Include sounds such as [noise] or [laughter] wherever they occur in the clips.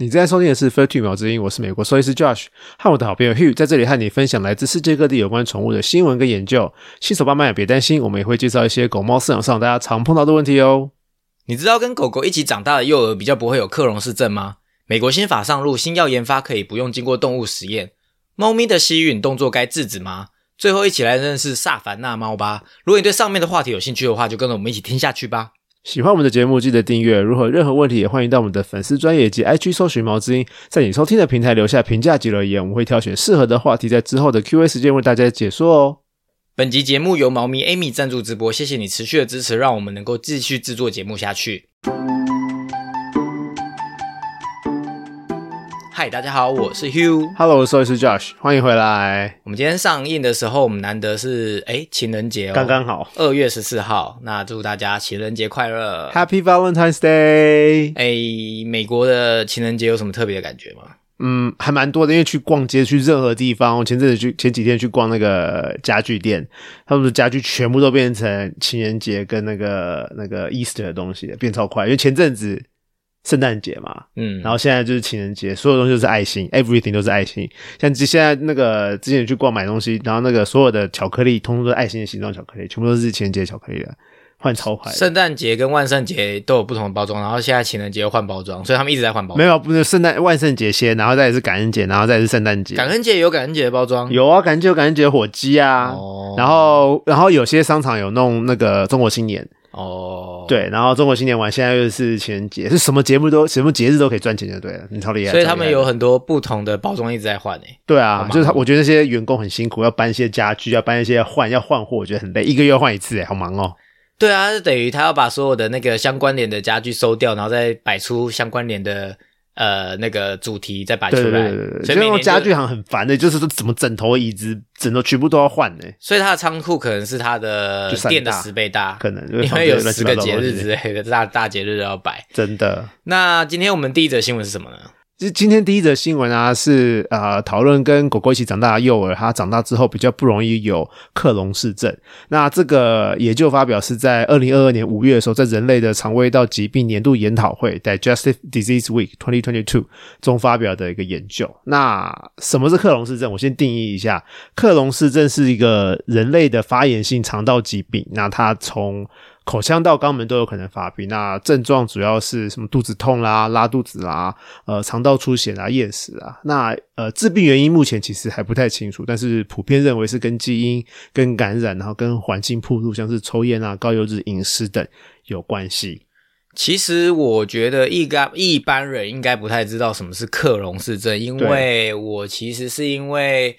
你正在收听的是《f i r t u 秒之音》，我是美国兽医师 Josh，和我的好朋友 Hugh 在这里和你分享来自世界各地有关宠物的新闻跟研究。新手爸妈也别担心，我们也会介绍一些狗猫饲养上大家常碰到的问题哦。你知道跟狗狗一起长大的幼儿比较不会有克隆氏症吗？美国新法上路，新药研发可以不用经过动物实验。猫咪的吸吮动作该制止吗？最后一起来认识萨凡纳猫吧。如果你对上面的话题有兴趣的话，就跟着我们一起听下去吧。喜欢我们的节目，记得订阅。如果任何问题，也欢迎到我们的粉丝专业及 IG 搜寻毛之音，在你收听的平台留下评价及留言，我们会挑选适合的话题，在之后的 Q&A 时间为大家解说哦。本集节目由猫咪 Amy 赞助直播，谢谢你持续的支持，让我们能够继续制作节目下去。嗨，大家好，我是 Hugh。Hello，我是 Josh，欢迎回来。我们今天上映的时候，我们难得是哎情人节哦，刚刚好二月十四号，那祝大家情人节快乐。，Happy Valentine's Day。哎，美国的情人节有什么特别的感觉吗？嗯，还蛮多的，因为去逛街，去任何地方，我前阵子去前几天去逛那个家具店，他们的家具全部都变成情人节跟那个那个 Easter 的东西了，变超快。因为前阵子圣诞节嘛，嗯，然后现在就是情人节，所有东西都是爱心，everything 都是爱心。像现在那个之前去逛买东西，然后那个所有的巧克力，通通都是爱心的形状巧克力，全部都是情人节巧克力的，换超快的。圣诞节跟万圣节都有不同的包装，然后现在情人节又换包装，所以他们一直在换包装。没有，不是圣诞万圣节先，然后再是感恩节，然后再是圣诞节。感恩节有感恩节的包装，有啊，感恩节有感恩节的火鸡啊，哦然后然后有些商场有弄那个中国新年，哦，，对，然后中国新年完，现在又是情人节，[laughs] 是什么节目都什么节日都可以赚钱就对了，你超厉害。所以他们有很多不同的包装一直在换诶。对啊，就是他，我觉得那些员工很辛苦，要搬一些家具，要搬一些换，要换货，我觉得很累，一个月换一次，哎，好忙哦。对啊，就等于他要把所有的那个相关联的家具收掉，然后再摆出相关联的呃那个主题再摆出来。对对对，所所以那种以每年就家具行很烦的，就是说怎么枕头、椅子、枕头全部都要换呢？所以他的仓库可能是他的店的大十倍大，可能因为有十个节日之类的大大节日都要摆。真的。那今天我们第一则新闻是什么呢？其实今天第一则新闻啊，是呃讨论跟狗狗一起长大的幼儿，他长大之后比较不容易有克隆氏症。那这个研究发表是在二零二二年五月的时候，在人类的肠胃道疾病年度研讨会 （Digestive Disease Week 2022） 中发表的一个研究。那什么是克隆氏症？我先定义一下，克隆氏症是一个人类的发炎性肠道疾病。那它从口腔到肛门都有可能发病。那症状主要是什么？肚子痛啦、拉肚子啦、呃肠道出血啊、厌食啊。那呃致病原因目前其实还不太清楚，但是普遍认为是跟基因、跟感染，然后跟环境暴露，像是抽烟啊、高油脂饮食等有关系。其实我觉得一般一般人应该不太知道什么是克隆氏症，因为我其实是因为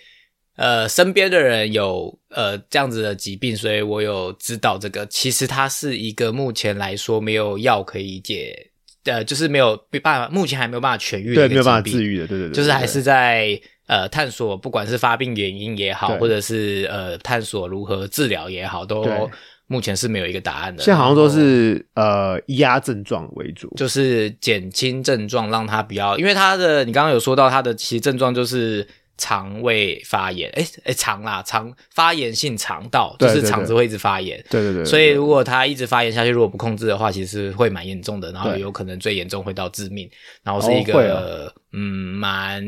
呃身边的人有呃这样子的疾病，所以我有知道这个。其实它是一个目前来说没有药可以解，呃，就是没有没办法，目前还没有办法痊愈的对，没有办法治愈的，对对对，就是还是在呃探索，不管是发病原因也好，或者是呃探索如何治疗也好，都目前是没有一个答案的。现在好像都是呃压症状为主，就是减轻症状，让它比较，因为它的你刚刚有说到它的其实症状就是肠胃发炎，哎哎肠啦肠发炎性肠道，就是肠子会一直发炎。对对对，所以，如果它一直发炎下去，如果不控制的话，其实会蛮严重的，然后有可能最严重会到致命，然后是一个、哦嗯蛮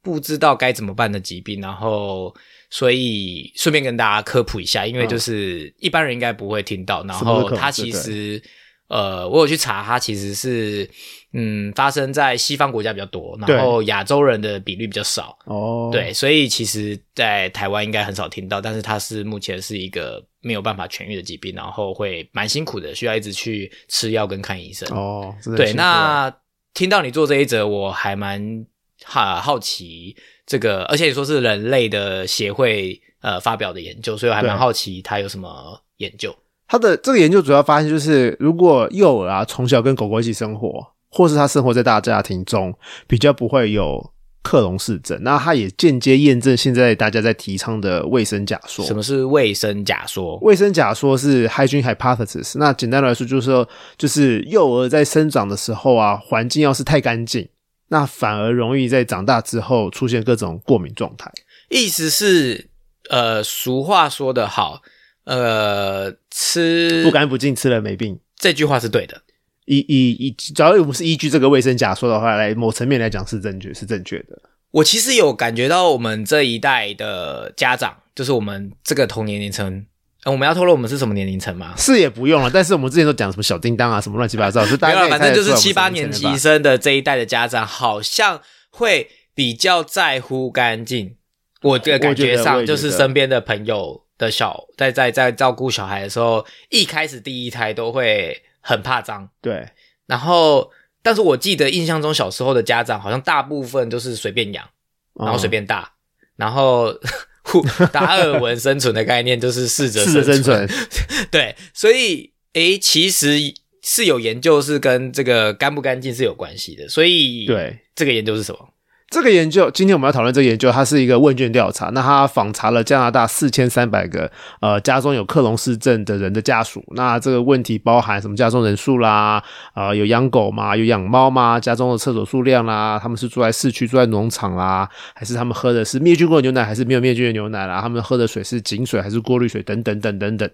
不知道该怎么办的疾病，然后所以顺便跟大家科普一下，因为就是一般人应该不会听到，然后它其实呃，我有去查，它其实是嗯发生在西方国家比较多，然后亚洲人的比率比较少，哦，对，所以其实，在台湾应该很少听到，但是它是目前是一个没有办法痊愈的疾病，然后会蛮辛苦的，需要一直去吃药跟看医生。哦，对，那听到你做这一则，我还蛮好好奇这个，而且你说是人类的协会呃发表的研究，所以我还蛮好奇它有什么研究。它的这个研究主要发现，就是如果幼儿啊从小跟狗狗一起生活，或是他生活在大家庭中，比较不会有克隆氏症。那他也间接验证现在大家在提倡的卫生假说。什么是卫生假说？卫生假说是 hygiene hypothesis。那简单来说，就是说，就是幼儿在生长的时候啊，环境要是太干净，那反而容易在长大之后出现各种过敏状态。意思是，呃，俗话说得好，呃，吃不干不净吃了没病。这句话是对的。以以以，只要我们是依据这个卫生假说的话，来某层面来讲是正确，是正确的。我其实有感觉到，我们这一代的家长，就是我们这个同年龄层，呃我们要透露我们是什么年龄层吗？是也不用了，但是我们之前都讲什么小叮当啊，什么乱七八糟，就大没有啦，家反正就是七八年级生的这一代的家长，好像会比较在乎干净。我的感觉上，就是身边的朋友的小在在在照顾小孩的时候，一开始第一胎都会很怕脏，对。然后，但是我记得印象中小时候的家长好像大部分都是随便养，然后随嗯便大，然后 [laughs] 互 [laughs] 达尔文生存的概念就是适者适者生存，[laughs] 对，所以诶，其实是有研究是跟这个干不干净是有关系的，所以对。这个研究是什么？这个研究，今天我们要讨论这个研究，它是一个问卷调查。那它访查了加拿大四千三百个呃家中有克隆氏症的人的家属。那这个问题包含什么家中人数啦，呃，有养狗吗？有养猫吗？家中的厕所数量啦，他们是住在市区、住在农场啦，还是他们喝的是灭菌过的牛奶，还是没有灭菌的牛奶啦？他们喝的水是井水还是过滤水？等等等等等，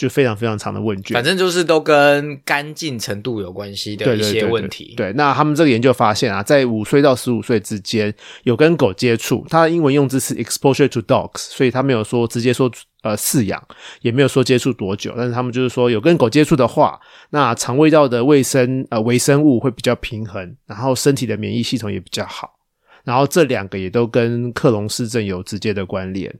就非常非常长的问卷。反正就是都跟干净程度有关系的一些对对对问题。对，那他们这个研究发现啊，在五岁到十五岁之间有跟狗接触，它的英文用字是 exposure to dogs，所以他没有说直接说呃饲养，也没有说接触多久，但是他们就是说有跟狗接触的话，那肠胃道的卫生呃微生物会比较平衡，然后身体的免疫系统也比较好，然后这两个也都跟克隆氏症有直接的关联。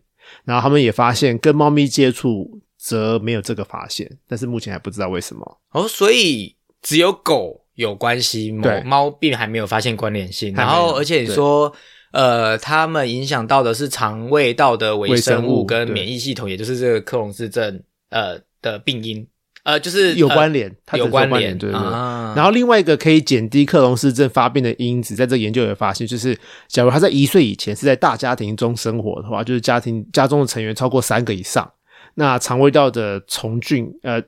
然后他们也发现跟猫咪接触则没有这个发现，但是目前还不知道为什么。哦，所以只有狗有关系，对猫猫并还没有发现关联性。然后，而且你说，呃，它们影响到的是肠胃道的微微生生物跟免疫系统，也就是这个克隆氏症呃的病因，呃，就是有呃关联，它只有关关联，对对然后另外一个可以减低克隆氏症发病的因子，在这研究也发现，就是假如他在一岁以前是在大家庭中生活的话，就是家庭家中的成员超过三个以上，那肠胃道的虫菌呃，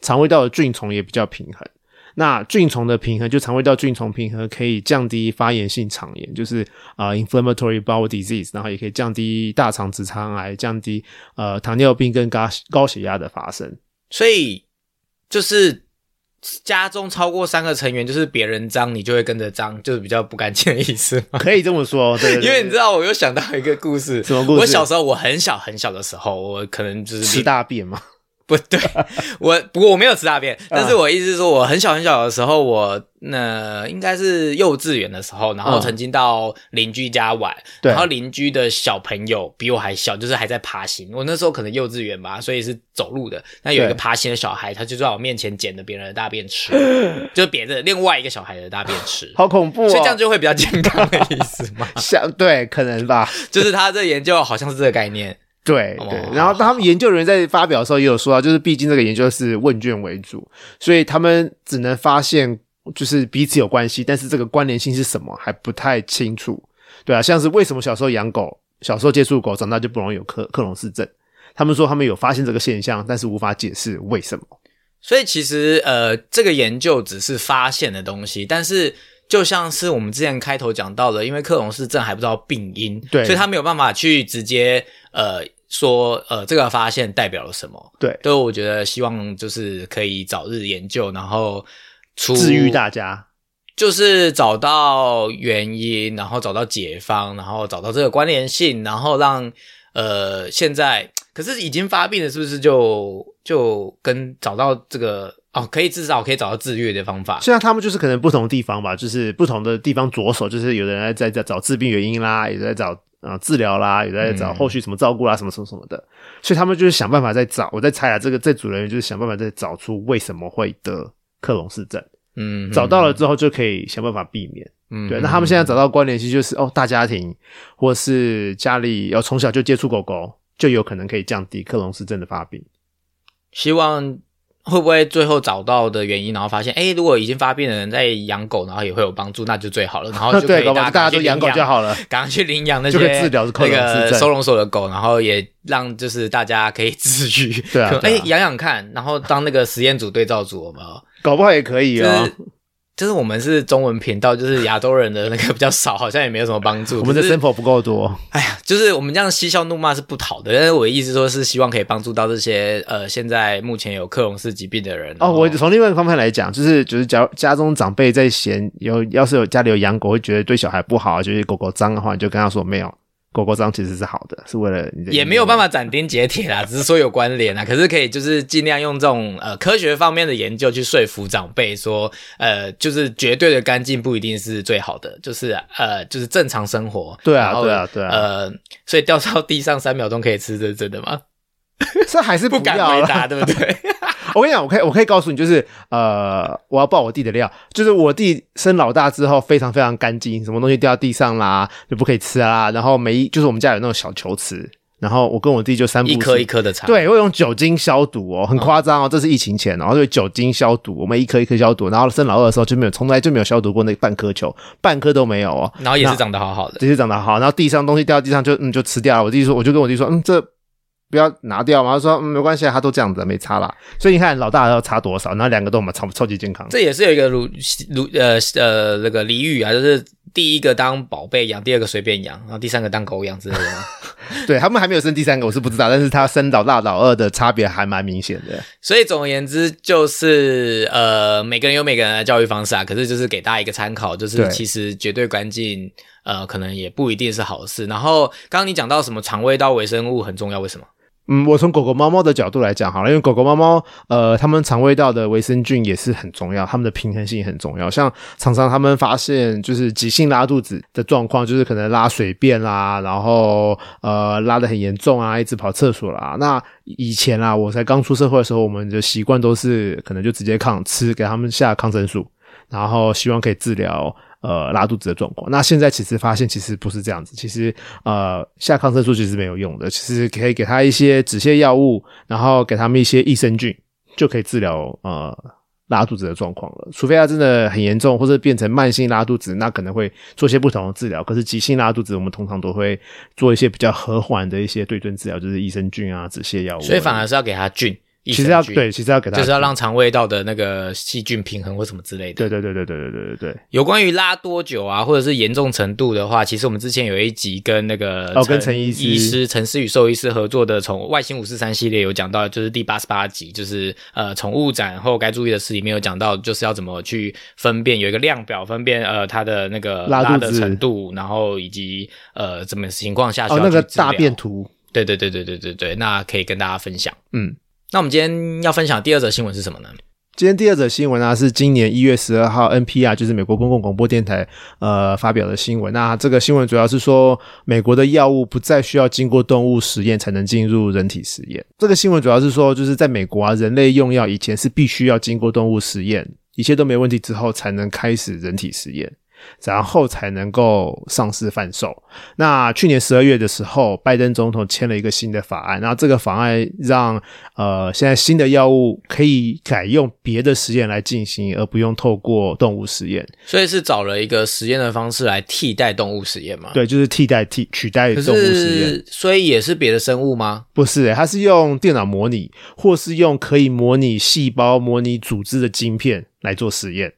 肠胃道的菌虫也比较平衡。那菌虫的平衡，就肠胃道菌虫平衡，可以降低发炎性肠炎，就是啊、呃 inflammatory bowel disease，然后也可以降低大肠直肠癌，降低呃糖尿病跟高高血压的发生。所以就是家中超过三个成员，就是别人脏，你就会跟着脏，就是比较不干净的意思吗？可以这么说，对对 [laughs] 对因为你知道，我又想到一个故事。什么故事我小时候，我很小很小的时候，我可能就是吃大便嘛，[laughs] 不对，我不过我没有吃大啊便，但是我意思是说，我很小很小的时候，我那、应该是幼稚园的时候，然后嗯曾经到邻居家玩，对然后邻居的小朋友比我还小，就是还在爬行。我那时候可能幼稚园吧，所以是走路的。那有一个爬行的小孩，他就在我面前捡了别人的大便吃，[laughs] 就别着另外一个小孩的大便吃，好恐怖哦！所以这样就会比较健康的意思嘛。[laughs] 想对，可能吧，就是他这研究好像是这个概念。哦对对。然后他们研究人员在发表的时候也有说到，就是毕竟这个研究是问卷为主，所以他们只能发现就是彼此有关系，但是这个关联性是什么还不太清楚。对啊，像是为什么小时候养狗，小时候接触狗，长大就不容易有克克隆氏症？他们说他们有发现这个现象，但是无法解释为什么。所以其实呃，这个研究只是发现的东西，但是就像是我们之前开头讲到的，因为克隆氏症还不知道病因，对所以他没有办法去直接呃说呃这个发现代表了什么。对，都我觉得希望就是可以早日研究，然后出治愈大家。就是找到原因，然后找到解方，然后找到这个关联性，然后让呃现在可是已经发病了，是不是就就跟找到这个哦，可以至少可以找到治愈的方法？现在他们就是可能不同地方吧，就是不同的地方着手，就是有的人在在找治病原因啦，有的在找呃治疗啦，有的在找嗯后续什么照顾啦，什么什么什么的，所以他们就是想办法在找。我在猜啊，这个这组人员就是想办法在找出为什么会得克隆氏症，嗯，找到了之后就可以想办法避免。嗯，对，那他们现在找到关联性就是哦，大家庭或是家里要从小就接触狗狗，就有可能可以降低克隆氏症的发病。希望会不会最后找到的原因，然后发现，哎，如果已经发病的人在养狗，然后也会有帮助，那就最好了。然后就 [laughs] 可对，以大家都养狗就好了。赶快去领养那些那个收容所的狗，然后也让就是大家可以治愈。对啊 [laughs] 哎啊养养看，然后当那个实验组对照组有没有？搞不好也可以就哦是。就是我们是中文频道，就是亚洲人的那个比较少，好像也没有什么帮助。我们的 sample 不够多。哎呀，就是我们这样嬉笑怒骂是不讨的，但是我的意思说是希望可以帮助到这些呃现在目前有克隆氏疾病的人。哦，我从另外一个方面来讲，就是就是假如家中长辈在嫌有，要是有家里有养狗，会觉得对小孩不好，就是狗狗脏的话，你就跟他说没有，狗狗脏其实是好的，是为了你的也没有办法。斩钉截铁啦，只是说有关联啊。可是可以就是尽量用这种呃科学方面的研究去说服长辈说，呃，就是绝对的干净不一定是最好的，就是呃就是正常生活。对啊对啊对啊呃，所以掉到地上三秒钟可以吃，这是真的吗？这还是不敢回答，对不对？我跟你讲，我可以我可以告诉你，就是呃，我要爆我弟的料，就是我弟生老大之后非常非常干净，什么东西掉到地上啦就不可以吃啊，然后每一就是我们家有那种小球池，然后我跟我弟就三步一颗一颗的擦。对，会用酒精消毒哦，很夸张哦，这是疫情前，然后就酒精消毒，我们一颗一颗消毒，然后生老二的时候就没有，从来就没有消毒过那半颗球，半颗都没有哦，然后也是长得好好的。也是长得好，然后地上东西掉到地上就嗯就吃掉了。我弟说，我就跟我弟说，嗯，这不要拿掉嘛。他说，嗯，没关系，啊，他都这样子，没差啦。所以你看老大要差多少，然后两个都嘛超超级健康。这也是有一个如如呃呃那个俚语啊，就是第一个当宝贝养，第二个随便养，然后第三个当狗养之类的。[laughs] 对他们还没有生第三个，我是不知道，但是他生老大老二的差别还蛮明显的。所以总而言之，就是呃，每个人有每个人的教育方式啊。可是就是给大家一个参考，就是其实绝对干净，呃，可能也不一定是好事。然后刚刚你讲到什么肠胃道微生物很重要，为什么？嗯，我从狗狗、猫猫的角度来讲好了，因为狗狗、猫猫，呃，它们肠胃道的维生菌也是很重要，它们的平衡性很重要。像常常他们发现就是急性拉肚子的状况，就是可能拉水便啦，然后呃拉的很严重啊，一直跑厕所啦。那以前啊，我才刚出社会的时候，我们的习惯都是可能就直接抗吃，给他们下抗生素，然后希望可以治疗呃拉肚子的状况。那现在其实发现其实不是这样子，其实呃下抗生素其实没有用的，其实可以给他一些止泻药物，然后给他们一些益生菌，就可以治疗呃。拉肚子的状况了，除非他真的很严重，或者变成慢性拉肚子，那可能会做些不同的治疗。可是急性拉肚子，我们通常都会做一些比较和缓的一些对症治疗，就是益生菌啊、止泻药物。所以反而是要给它菌，其实要对，其实要给他就是要让肠胃道的那个细菌平衡或什么之类的。对对对对对对对对对。有关于拉多久啊，或者是严重程度的话，其实我们之前有一集跟那个哦跟陈医师医师陈思宇兽医师合作的《宠外星五四三》系列有讲到，就是第八十八集，就是呃宠物展后该注意的事里面有讲到，就是要怎么去分辨，有一个量表分辨呃它的那个拉肚子程度，然后以及呃怎么情况下需哦，那个大便图，对对对对对对对，那可以跟大家分享。嗯，那我们今天要分享第二则新闻是什么呢？今天第二则新闻啊，是今年一月十二号 NPR 就是美国公共广播电台呃发表的新闻。那这个新闻主要是说，美国的药物不再需要经过动物实验才能进入人体实验。这个新闻主要是说，就是在美国啊，人类用药以前是必须要经过动物实验，一切都没问题之后才能开始人体实验。然后才能够上市贩售。那去年十二月的时候，拜登总统签了一个新的法案，然后这个法案让呃现在新的药物可以改用别的实验来进行，而不用透过动物实验。所以是找了一个实验的方式来替代动物实验吗？对，就是替代替取代可动物实验。所以也是别的生物吗？不是、欸，它是用电脑模拟，或是用可以模拟细胞、模拟组织的晶片来做实验。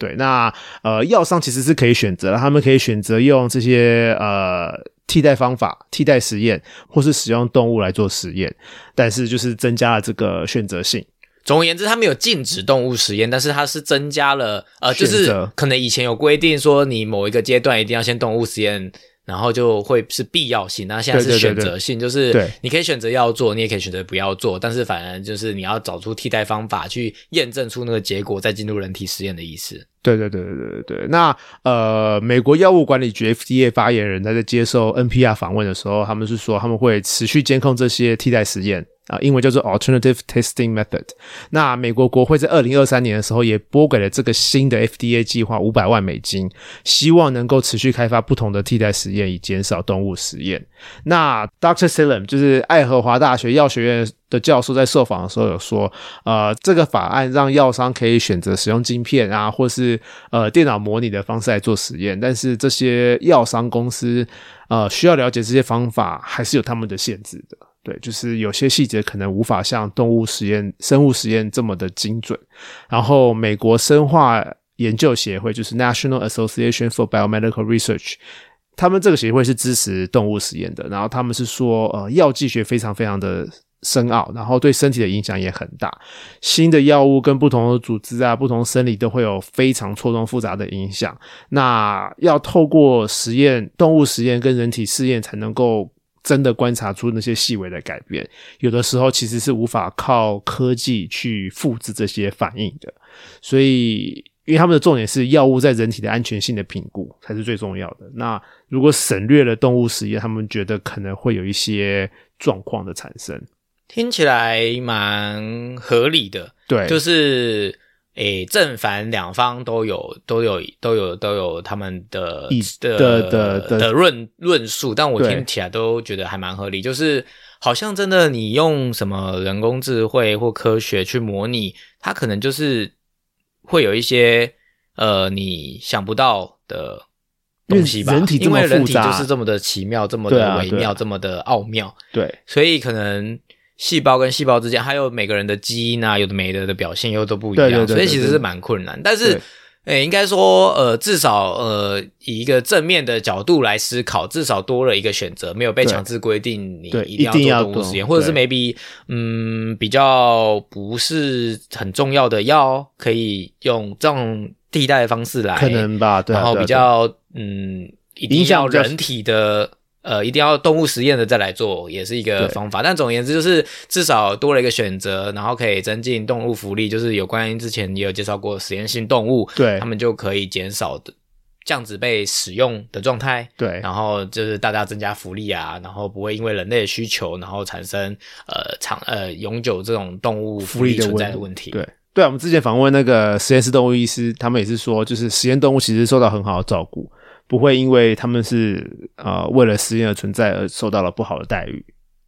对，那呃，药商其实是可以选择，他们可以选择用这些呃替代方法、替代实验，或是使用动物来做实验，但是就是增加了这个选择性。总而言之，他们有禁止动物实验，但是它是增加了呃，就是可能以前有规定说你某一个阶段一定要先动物实验。然后就会是必要性，那现在是对对对对选择性，就是你可以选择要做，你也可以选择不要做，但是反正就是你要找出替代方法去验证出那个结果，再进入人体实验的意思。对对对对对对。那呃，美国药物管理局 FDA 发言人他在接受 NPR 访问的时候，他们是说他们会持续监控这些替代实验啊、英文叫做 Alternative Testing Method。那美国国会在二零二三年的时候也拨给了这个新的 FDA 计划五百万美金，希望能够持续开发不同的替代实验，以减少动物实验。那 Dr. Salem 就是爱荷华大学药学院的教授，在受访的时候有说，呃，这个法案让药商可以选择使用晶片啊，或是呃电脑模拟的方式来做实验，但是这些药商公司呃需要了解这些方法，还是有他们的限制的。对，就是有些细节可能无法像动物实验、生物实验这么的精准。然后，美国生化研究协会，就是 National Association for Biomedical Research。他们这个协会是支持动物实验的，然后他们是说，呃，药剂学非常非常的深奥，然后对身体的影响也很大。新的药物跟不同的组织啊、不同生理都会有非常错综复杂的影响。那要透过实验、动物实验跟人体试验，才能够真的观察出那些细微的改变。有的时候其实是无法靠科技去复制这些反应的，所以。因为他们的重点是药物在人体的安全性的评估才是最重要的。那如果省略了动物实验，他们觉得可能会有一些状况的产生。听起来蛮合理的，对，就是诶，正反两方都有，都有，都有，都有他们的的的的论论述。但我听起来都觉得还蛮合理，就是好像真的你用什么人工智慧或科学去模拟，它可能就是。会有一些呃你想不到的东西吧？因为人体就是这么的奇妙，这么的微妙，这么的奥妙。对，所以可能细胞跟细胞之间，还有每个人的基因啊，有的没的的表现又都不一样，所以其实是蛮困难。但是。诶，应该说，呃，至少，呃，以一个正面的角度来思考，至少多了一个选择，没有被强制规定你一定要做动物实验，或者是 maybe，嗯，比较不是很重要的药，可以用这种替代的方式来，可能吧，对然后比较，嗯，一定要人体的。呃，一定要动物实验的再来做，也是一个方法。但总而言之，就是至少多了一个选择，然后可以增进动物福利。就是有关于之前也有介绍过实验性动物，对，他们就可以减少的这样子被使用的状态。对，然后就是大家增加福利啊，然后不会因为人类的需求，然后产生呃长呃永久这种动物福利存在的问题。对，对，啊我们之前访问那个实验室动物医师，他们也是说，就是实验动物其实受到很好的照顾。不会因为他们是呃为了实验而存在而受到了不好的待遇。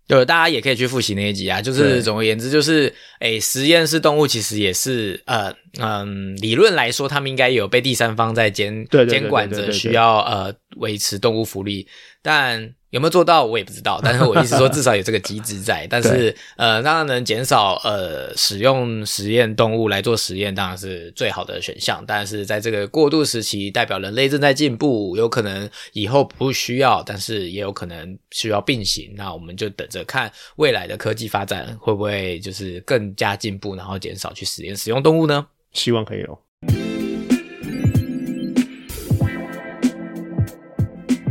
对，大家也可以去复习那一集啊。就是总而言之，就是诶，实验室动物其实也是呃嗯，理论来说，他们应该有被第三方在监监管着，需要呃维持动物福利，但。有没有做到我也不知道，[laughs] 但是我意思说至少有这个机制在，但是呃，当然能减少呃使用实验动物来做实验，当然是最好的选项。但是在这个过渡时期，代表人类正在进步，有可能以后不需要，但是也有可能需要并行。那我们就等着看未来的科技发展会不会就是更加进步，然后减少去实验使用动物呢？希望可以哦。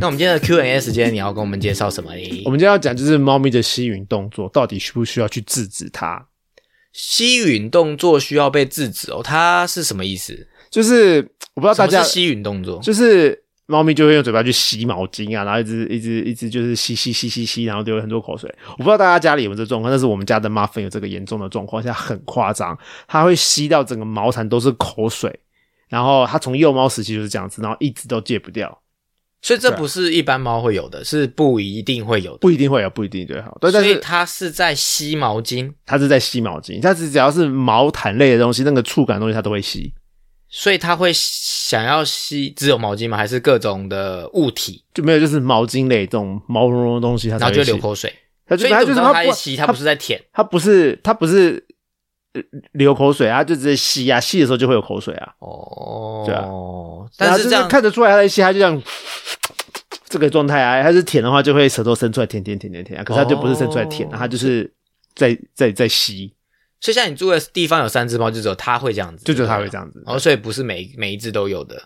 那我们今天的 Q&A 时间，你要跟我们介绍什么？[laughs] 我们今天要讲就是猫咪的吸吮动作，到底需不需要去制止它？吸吮动作需要被制止哦，它是什么意思？就是我不知道大家吸吮动作，就是猫咪就会用嘴巴去吸毛巾啊，然后一直一直一直就是吸吸吸吸吸，然后流很多口水。我不知道大家家里有没有这状况，但是我们家的 Muffin 有这个严重的状况，现在很夸张，它会吸到整个毛毯都是口水，然后它从幼猫时期就是这样子，然后一直都戒不掉。所以这不是一般猫会有的，是不一定会有的，不一定会有，不一定对好。但是它是在吸毛巾，它是在吸毛巾，它只只要是毛毯类的东西，那个触感东西它都会吸。所以它会想要吸只有毛巾吗？还是各种的物体？就没有，就是毛巾类这种毛茸茸的东西，它然后就流口水。它就它就是它吸，它不是在舔，它不是它不是流口水啊，就直接吸啊，吸的时候就会有口水啊。哦，对啊，但是这样看得出来它在吸，它就这样。这个状态啊，它是舔的话，就会舌头伸出来舔舔舔舔舔啊。可是它就不是伸出来舔，它就是在在在吸。所以像你住的地方有三只猫，就只有它会这样子，就只有它会这样子。哦，所以不是每每一只都有的，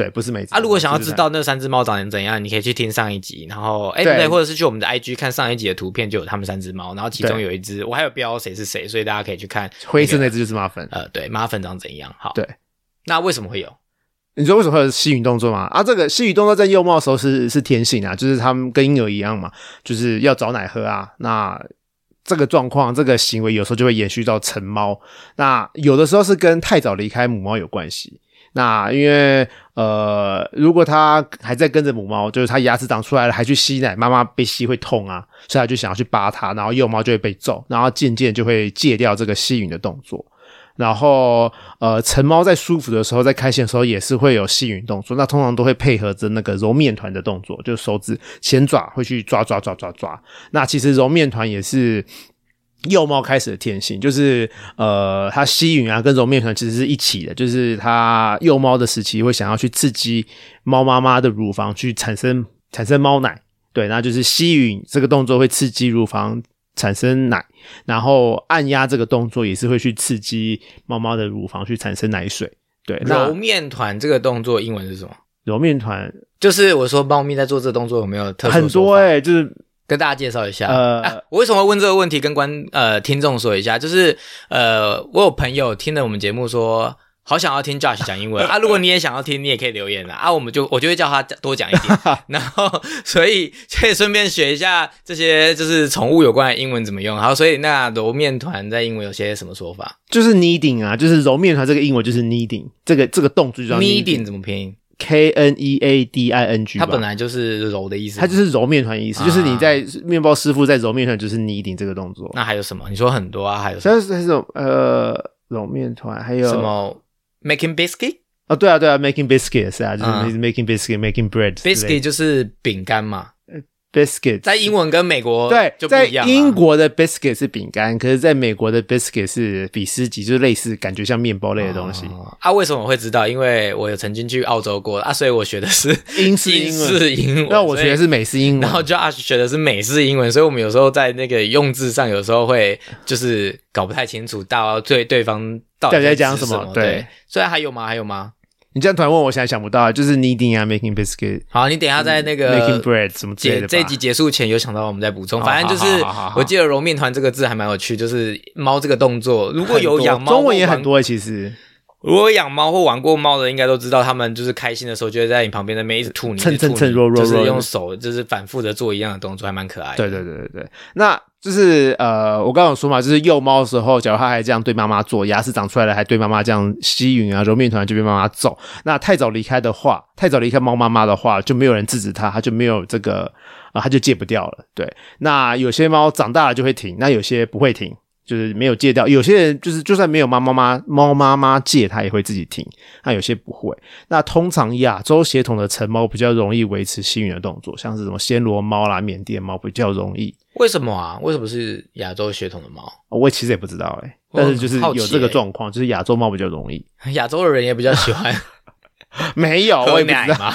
对，不是每只。啊，如果想要知道那三只猫长成怎样，你可以去听上一集，然后哎对，或者是去我们的 IG 看上一集的图片，就有他们三只猫，然后其中有一只我还有标谁是谁，所以大家可以去看灰色那只就是马粉。呃，对，马粉长怎样？好，对，那为什么会有？你说为什么会有吸吮动作吗？啊，这个吸吮动作在幼猫的时候是是天性啊，就是他们跟婴儿一样嘛，就是要找奶喝啊。那这个状况，这个行为有时候就会延续到成猫。那有的时候是跟太早离开母猫有关系。那因为呃，如果它还在跟着母猫，就是它牙齿长出来了还去吸奶，妈妈被吸会痛啊，所以它就想要去扒它，然后幼猫就会被揍，然后渐渐就会戒掉这个吸吮的动作。然后，呃，成猫在舒服的时候，在开心的时候，也是会有吸吮动作。那通常都会配合着那个揉面团的动作，就是手指前爪会去抓抓抓抓抓。那其实揉面团也是幼猫开始的天性，就是呃，它吸吮啊跟揉面团其实是一起的，就是它幼猫的时期会想要去刺激猫妈妈的乳房去产生产生猫奶，对，那就是吸吮这个动作会刺激乳房产生奶，然后按压这个动作也是会去刺激猫猫的乳房去产生奶水，对，那揉面团这个动作英文是什么？揉面团。就是我说猫咪在做这个动作有没有特殊很多哎、就是跟大家介绍一下。呃啊我为什么会问这个问题？跟观呃听众说一下，就是呃，我有朋友听了我们节目说。好想要听 Josh 讲英文 [laughs] 啊！如果你也想要听，你也可以留言啦啊！我们就我就会叫他多讲一点，[laughs] 然后所以可以顺便学一下这些就是宠物有关的英文怎么用。然后所以那揉面团在英文有些什么说法就是 kneading 啊，就是揉面团这个英文就是 kneading，这个这个动作就叫？Kneading 怎么拼音？K N E A D I N G，它本来就是揉的意思。它就是揉面团的意思，啊就是你在面包师傅在揉面团，就是 kneading 这个动作。那还有什么？你说很多啊，还有什么？还是这种呃揉面团，还有什么 making biscuit？哦，对啊对啊，making biscuit 是啊，就是嗯 making biscuit，making bread 之类的 biscuit 就是饼干嘛，biscuit 在英文跟美国对，就不一样啊。英国的 biscuit 是饼干，可是在美国的 biscuit 是比斯吉，就是类似感觉像面包类的东西。哦啊，为什么我会知道？因为我有曾经去澳洲过啊，所以我学的是英式英英文式英文，那我学的所以。是美式英文，然后 Josh 学的是美式英文，所以我们有时候在那个用字上，有时候会就是搞不太清楚到对对方到底在指讲什么么。对对，虽然还有吗？还有吗？你这样突然问我，现在想不到，就是 kneading 啊，making biscuit，making 好，你等一下在那个 making bread 什么之类的吧。结这一集结束前有想到，我们再补充。反正就是我记得揉面团这个字还蛮有趣，就是猫这个动作，如果有养猫，中文也很。多欸其实如果养猫或玩过猫的，应该都知道，他们就是开心的时候就会在你旁边那边一直吐你，蹭蹭蹭揉揉就是用手就是反复的做一样的动作，还蛮可爱的。对对对对对，那就是呃，我刚刚有说嘛，就是幼猫的时候，假如它还这样对妈妈做，牙齿长出来了还对妈妈这样吸吮啊、揉面团，就被妈妈揍。那太早离开的话，太早离开猫妈妈的话，就没有人制止它，它就没有这个啊、它就戒不掉了。对，那有些猫长大了就会停，那有些不会停。就是没有戒掉，有些人就是就算没有猫妈妈猫妈妈戒，它也会自己停。那有些不会。那通常亚洲血统的成猫比较容易维持吸吮的动作，像是什么暹罗猫啦、缅甸猫比较容易。为什么啊？为什么是亚洲血统的猫？哦我其实也不知道哎、我但是就是有这个欸状况，就是亚洲猫比较容易。亚洲的人也比较喜欢 [laughs] 没有，我喝也不知道，奶嘛。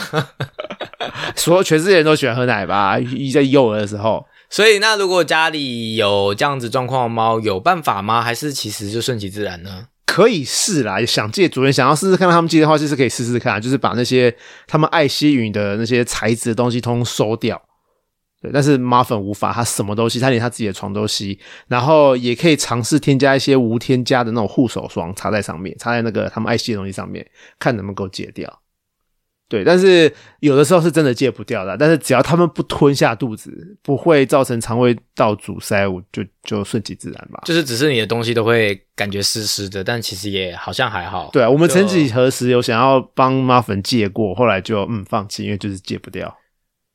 所有全世界人都喜欢喝奶吧？一在幼儿的时候，所以，那如果家里有这样子状况的猫，有办法吗？还是其实就顺其自然呢？可以试啦。想借主人想要试试看他们借的话，就是可以试试看，就是把那些他们爱吸吮的那些材质的东西通收掉。对，但是马粉无法，它什么都吸，它连它自己的床都吸。然后也可以尝试添加一些无添加的那种护手霜，擦在上面，擦在那个他们爱吸的东西上面，看能不能够戒掉。对，但是有的时候是真的戒不掉的，但是只要他们不吞下肚子，不会造成肠胃道阻塞，我就就顺其自然吧。就是只是你的东西都会感觉湿湿的，但其实也好像还好。对啊，我们曾几何时有想要帮妈粉戒过，后来就嗯放弃，因为就是戒不掉。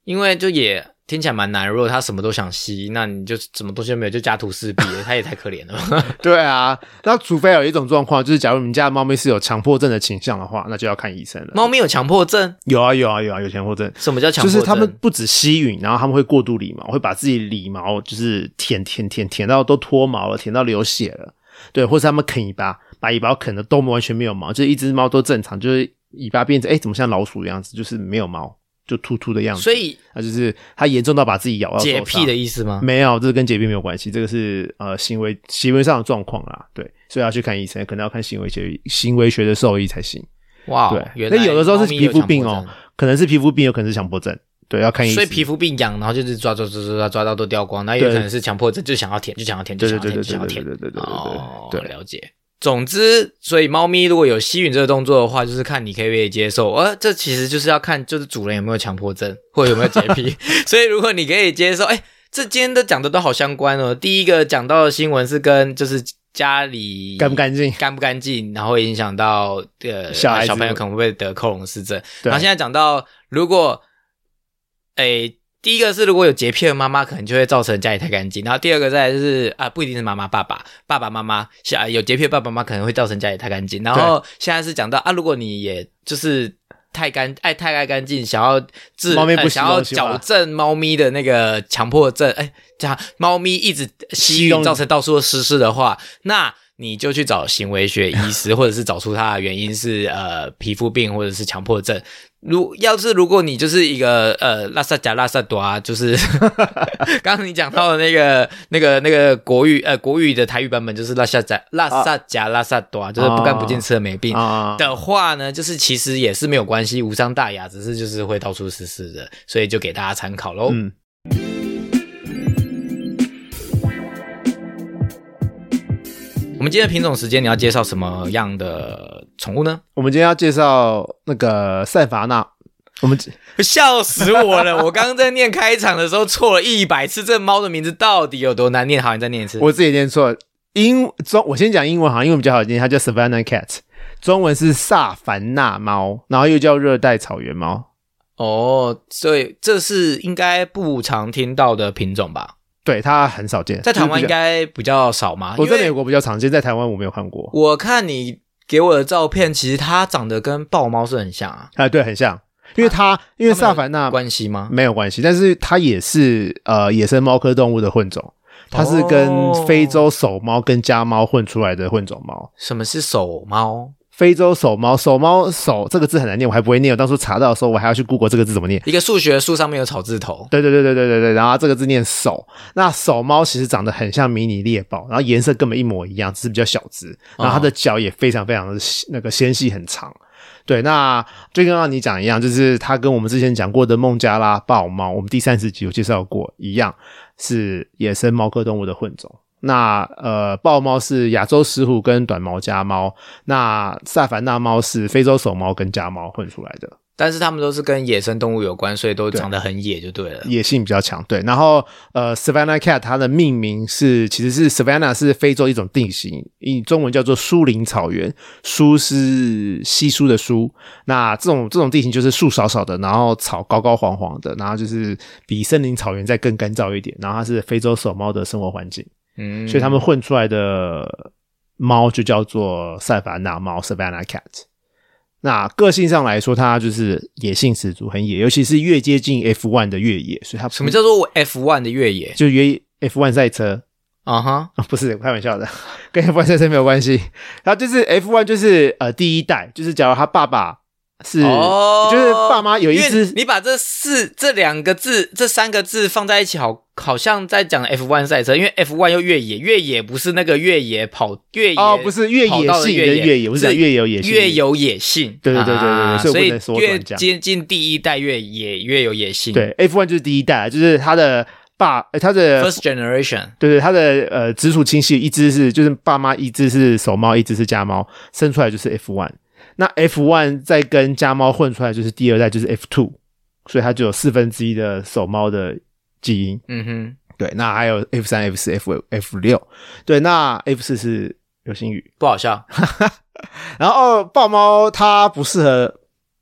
因为就也听起来蛮难。如果他什么都想吸，那你就什么东西都没有，就家徒四壁了，[laughs] 他也太可怜了吧。[laughs] 对啊，那除非有一种状况，就是假如你们家的猫咪是有强迫症的倾向的话，那就要看医生了。猫咪有强迫症？有啊有啊有啊有强迫症，什么叫强迫症？就是他们不止吸吮，然后他们会过度理毛，会把自己理毛就是舔舔舔舔到都脱毛了，舔到流血了。对，或是他们啃尾巴，把尾巴啃的都完全没有毛，就是一只猫都正常，就是尾巴变成哎怎么像老鼠的样子，就是没有毛，就秃秃的样子。所以啊就是他严重到把自己咬到洁手上癖的意思吗？没有，这个跟洁癖没有关系，这个是呃行为行为上的状况啦。对，所以要去看医生，可能要看行为学行为学的兽医才行。哇，对那有的时候是皮肤病哦可能是皮肤病，有可能是强迫症。对，要看医生。所以皮肤病痒，然后就是抓抓抓抓抓抓到都掉光，那有可能是强迫症，就想要舔，就想要舔，就想要舔，对对对对就想要舔。对对对对对对哦，对对了解。总之，所以猫咪如果有吸吮这个动作的话，就是看你可不可以接受。呃，这其实就是要看就是主人有没有强迫症 [laughs] 或者有没有洁癖。[laughs] 所以如果你可以接受，哎，这今天的讲的都好相关哦。第一个讲到的新闻是跟就是家里干不干净？干不干净，然后会影响到呃小孩小朋友可能会得克隆氏症。对然后现在讲到，如果诶。第一个是如果有洁癖的妈妈，可能就会造成家里太干净。然后第二个再来就是啊，不一定是妈妈、爸爸、爸爸妈妈，小有洁癖的爸爸妈妈可能会造成家里太干净。然后现在是讲到啊，如果你也就是太干爱太爱干净，想要治猫咪不呃想要矫正猫咪的那个强迫症，哎，这样猫咪一直吸引造成到处都湿湿的话，那你就去找行为学医师，[laughs] 或者是找出他的原因是呃皮肤病或者是强迫症。如要是如果你就是一个呃拉萨加拉萨多啊，就是 [laughs] 刚刚你讲到的那个那个那个国语呃国语的台语版本就是拉萨加拉萨加拉萨多啊，就是不干不净吃了没病。啊，的话呢，就是其实也是没有关系，无伤大雅，只是就是会到处湿湿的，所以就给大家参考喽。嗯。我们今天的品种时间，你要介绍什么样的宠物呢？我们今天要介绍那个塞法纳，我们笑死我了！我刚刚在念开场的时候错了一百 [laughs] 次，这猫的名字到底有多难念？好，你再念一次。我自己念错了，英中我先讲英文，好像英文比较好念，它叫 Savannah Cat，中文是萨凡纳猫，然后又叫热带草原猫。哦，所以这是应该不常听到的品种吧？对，它很少见，在台湾应该比较少吗？因为我在美国比较常见，在台湾我没有看过。我看你给我的照片，其实它长得跟豹猫是很像啊，啊，对，很像，因为它、因为萨凡纳关系吗？没有关系，但是它也是呃野生猫科动物的混种，它是跟哦非洲手猫跟家猫混出来的混种猫。什么是手猫？非洲手猫，手猫手这个字很难念，我还不会念。我当初查到的时候，我还要去 Google 这个字怎么念。一个数学树上面有草字头，对对对对对对对，然后这个字念手，那手猫其实长得很像迷你猎豹，然后颜色根本一模一样，只是比较小只，然后它的脚也非常非常的细那个纤细很长。对，那就跟刚刚你讲一样，就是它跟我们之前讲过的孟加拉豹猫，我们第三十集有介绍过一样，是野生猫科动物的混种。那呃，豹猫是亚洲石虎跟短毛家猫，那萨凡纳猫是非洲手猫跟家猫混出来的。但是它们都是跟野生动物有关，所以都长得很野就对了。野性比较强，对。然后呃，Savannah Cat 它的命名是其实是 Savannah 是非洲一种地形，以中文叫做疏林草原，疏是稀疏的疏。那这种这种地形就是树少少的，然后草高高黄黄的，然后就是比森林草原再更干燥一点。然后它是非洲手猫的生活环境，嗯，所以他们混出来的猫就叫做塞凡纳猫 （Savannah Cat）。那个性上来说，它就是野性十足，很野，尤其是越接近 F one 的越野，所以它什么叫做 F one 的越野？就越 F one 赛车啊哈，啊？[laughs] 不是开玩笑的，跟 F one 赛车没有关系。然后就是 F one 就是呃第一代，就是假如他爸爸是，哦就是爸妈有一只你把这四这两个字这三个字放在一起，好好像在讲 F one 赛车，因为 F one 又越野，越野不是那个越野跑越野哦，不是越跑野性道的越野的越野，我是讲越有野性的越有野性，对对对对对啊所以越接近第一代越野越有野性。对 F one 就是第一代，就是他的爸，呃他的，First generation，对对，它的呃直属亲戚一只是就是爸妈，一只是手猫，一只是家猫，生出来就是 F one。那 F one 再跟家猫混出来就是第二代，就是 F two，所以它就有四分之一的手猫的基因。嗯哼，对，那还有 F 三、F 四、F F 六。对，那 F 四是流星雨。不好笑。[laughs] 然后豹猫它不适合。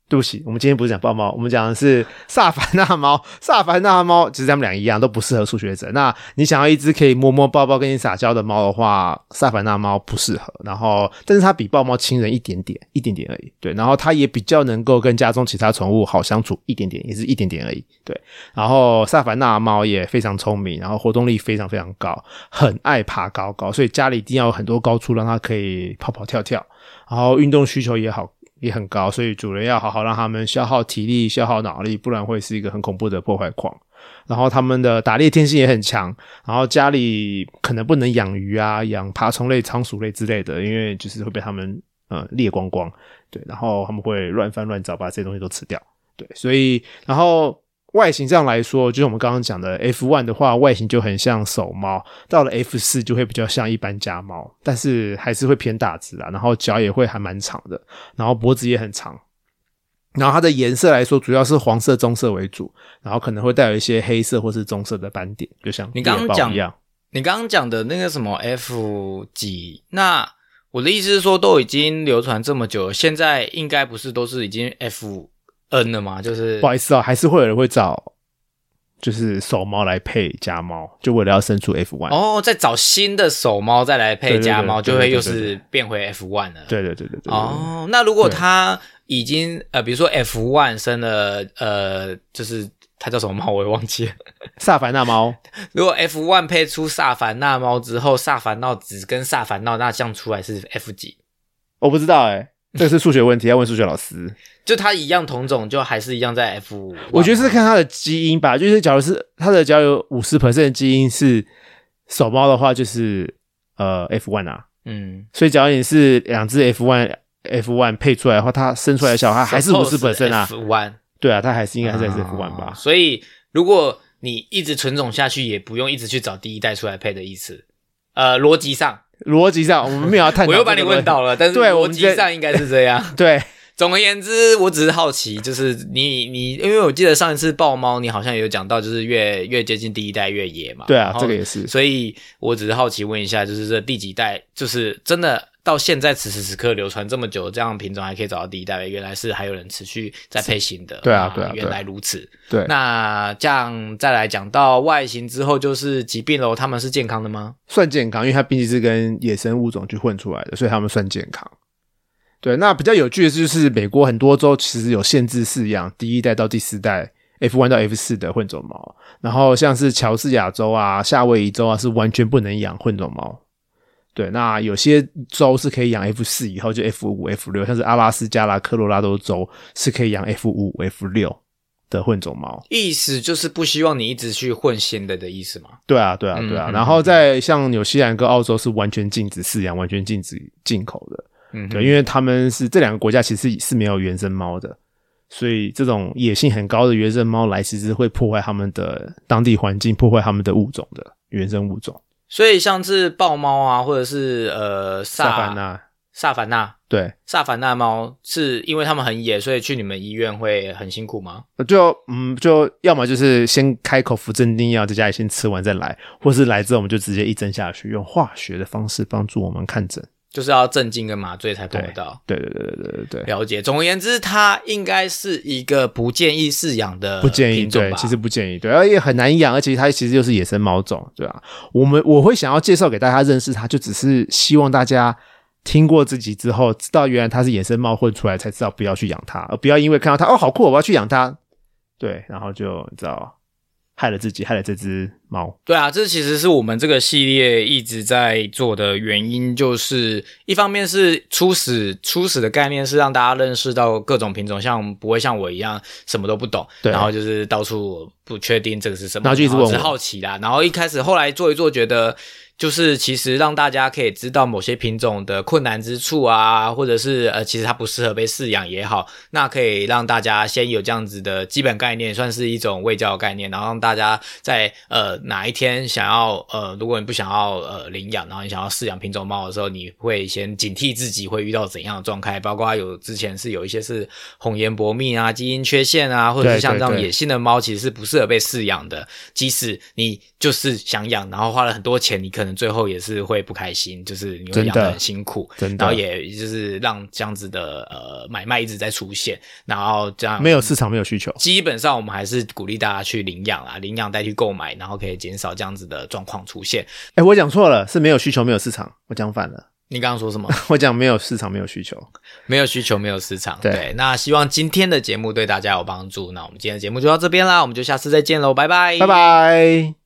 对不起，我们今天不是讲豹猫，我们讲的是萨凡纳猫。[laughs] 萨凡纳猫其实它们俩一样，都不适合初学者。那你想要一只可以摸摸抱抱跟你撒娇的猫的话，萨凡纳猫不适合。然后，但是它比豹猫亲人一点点，一点点而已。对，然后它也比较能够跟家中其他宠物好相处，一点点也是一点点而已。对，然后萨凡纳猫也非常聪明，然后活动力非常非常高，很爱爬高高，所以家里一定要有很多高处让它可以跑跑跳跳。然后运动需求也好也很高，所以主人要好好让他们消耗体力、消耗脑力，不然会是一个很恐怖的破坏狂。然后他们的打猎天性也很强，然后家里可能不能养鱼啊、养爬虫类、仓鼠类之类的，因为就是会被他们呃猎光光。对，然后他们会乱翻乱找，把这些东西都吃掉。对，所以然后外形上来说，就是我们刚刚讲的 F one 的话，外形就很像手猫，到了 F 四就会比较像一般家猫，但是还是会偏大只啊，然后脚也会还蛮长的，然后脖子也很长。然后它的颜色来说，主要是黄色、棕色为主，然后可能会带有一些黑色或是棕色的斑点，就像你刚刚讲一样。你刚刚讲的那个什么 F 几，那我的意思是说，都已经流传这么久了，现在应该不是都是已经 F N 了嘛？就是不好意思哦，还是会有人会找就是手猫来配家猫，就为了要生出 F one。哦，再找新的手猫再来配家猫，就会又是变回 F one 了。对对对对对对。哦，那如果对它已经呃，比如说 F one 生了呃，就是它叫什么猫我也忘记了。萨凡纳猫，[laughs] 如果 F one 配出萨凡纳猫之后，萨凡纳只跟萨凡纳那像出来是 F 几？我不知道哎、[laughs] 这个是数学问题，要问数学老师。就它一样同种，就还是一样在 F。我觉得是看它的基因吧，就是假如是它的，假如有五十 percent 的基因是手猫的话，就是呃 F one 啊。嗯，所以假如你是两只 F one F one 配出来的话，它生出来的小孩还是五十 percent 啊。F one 对啊，它还是应该还是 F one 吧。所以如果你一直纯种下去，也不用一直去找第一代出来配的意思。呃，逻辑上，逻辑上，我们没有要探讨。我又把你问到了，但是逻对逻辑上应该是这样。[laughs] 对，总而言之，我只是好奇，就是你你，因为我记得上一次豹猫，你好像有讲到，就是越越接近第一代越野嘛。对啊这个也是。所以我只是好奇问一下，就是这第几代，就是真的到现在此时此刻流传这么久，这样品种还可以找到第一代，原来是还有人持续在配型的。对啊对原来如此。对，那这样再来讲到外形之后，就是疾病喽，他们是健康的吗？算健康，因为它毕竟是跟野生物种去混出来的，所以他们算健康。对，那比较有趣的就是美国很多州其实有限制饲养第一代到第四代 F one 到 F 四的混种猫，然后像是乔治亚州啊、夏威夷州啊是完全不能养混种猫。对，那有些州是可以养 F 四以后就 F 五、F 六，像是阿拉斯加啦、科罗拉多州是可以养 F 五、F 六的混种猫。意思就是不希望你一直去混新的的意思吗？对啊，对啊，对啊。然后在像纽西兰跟澳洲是完全禁止饲养、完全禁止进口的。嗯，对，因为他们是这两个国家其实是没有原生猫的，所以这种野性很高的原生猫来，其实会破坏他们的当地环境，破坏他们的物种的原生物种。所以像是豹猫啊，或者是呃萨萨凡纳，萨凡纳对，萨凡纳猫，是因为它们很野，所以去你们医院会很辛苦吗？就嗯，就要么就是先开口服镇定药，在家里先吃完再来，或是来之后我们就直接一针下去，用化学的方式帮助我们看诊。就是要镇静跟麻醉才碰得到。对对对对对对对。了解。总而言之，它应该是一个不建议饲养的不建议，对，其实不建议，对，而且很难养，而且它其实又是野生猫种，对吧、我们我会想要介绍给大家认识它，就只是希望大家听过自己之后，知道原来它是野生猫混出来，才知道不要去养它，而不要因为看到它哦好酷，我要去养它，对，然后就你知道害了自己，害了这只猫，对啊，这其实是我们这个系列一直在做的原因，就是一方面是初始初始的概念是让大家认识到各种品种，像不会像我一样什么都不懂，对然后就是到处不确定这个是什么，然后就一直好奇啦。然后一开始后来做一做，觉得。就是其实让大家可以知道某些品种的困难之处啊，或者是呃，其实它不适合被饲养也好，那可以让大家先有这样子的基本概念，算是一种喂教的概念，然后让大家在呃哪一天想要呃，如果你不想要呃领养，然后你想要饲养品种猫的时候，你会先警惕自己会遇到怎样的状态，包括有之前是有一些是红颜薄命啊、基因缺陷啊，或者是像这样野性的猫，其实是不适合被饲养的。即使你就是想养，然后花了很多钱，你可能最后也是会不开心，就是你会养很辛苦，真的然后也就是让这样子的呃买卖一直在出现，然后这样没有市场，没有需求，基本上我们还是鼓励大家去领养啊，领养代替购买，然后可以减少这样子的状况出现。哎，我讲错了，是没有需求，没有市场，我讲反了，你刚刚说什么？[laughs] 我讲没有市场，没有需求，没有需求，没有市场。对那希望今天的节目对大家有帮助。那我们今天的节目就到这边啦，我们就下次再见喽，拜拜，拜拜。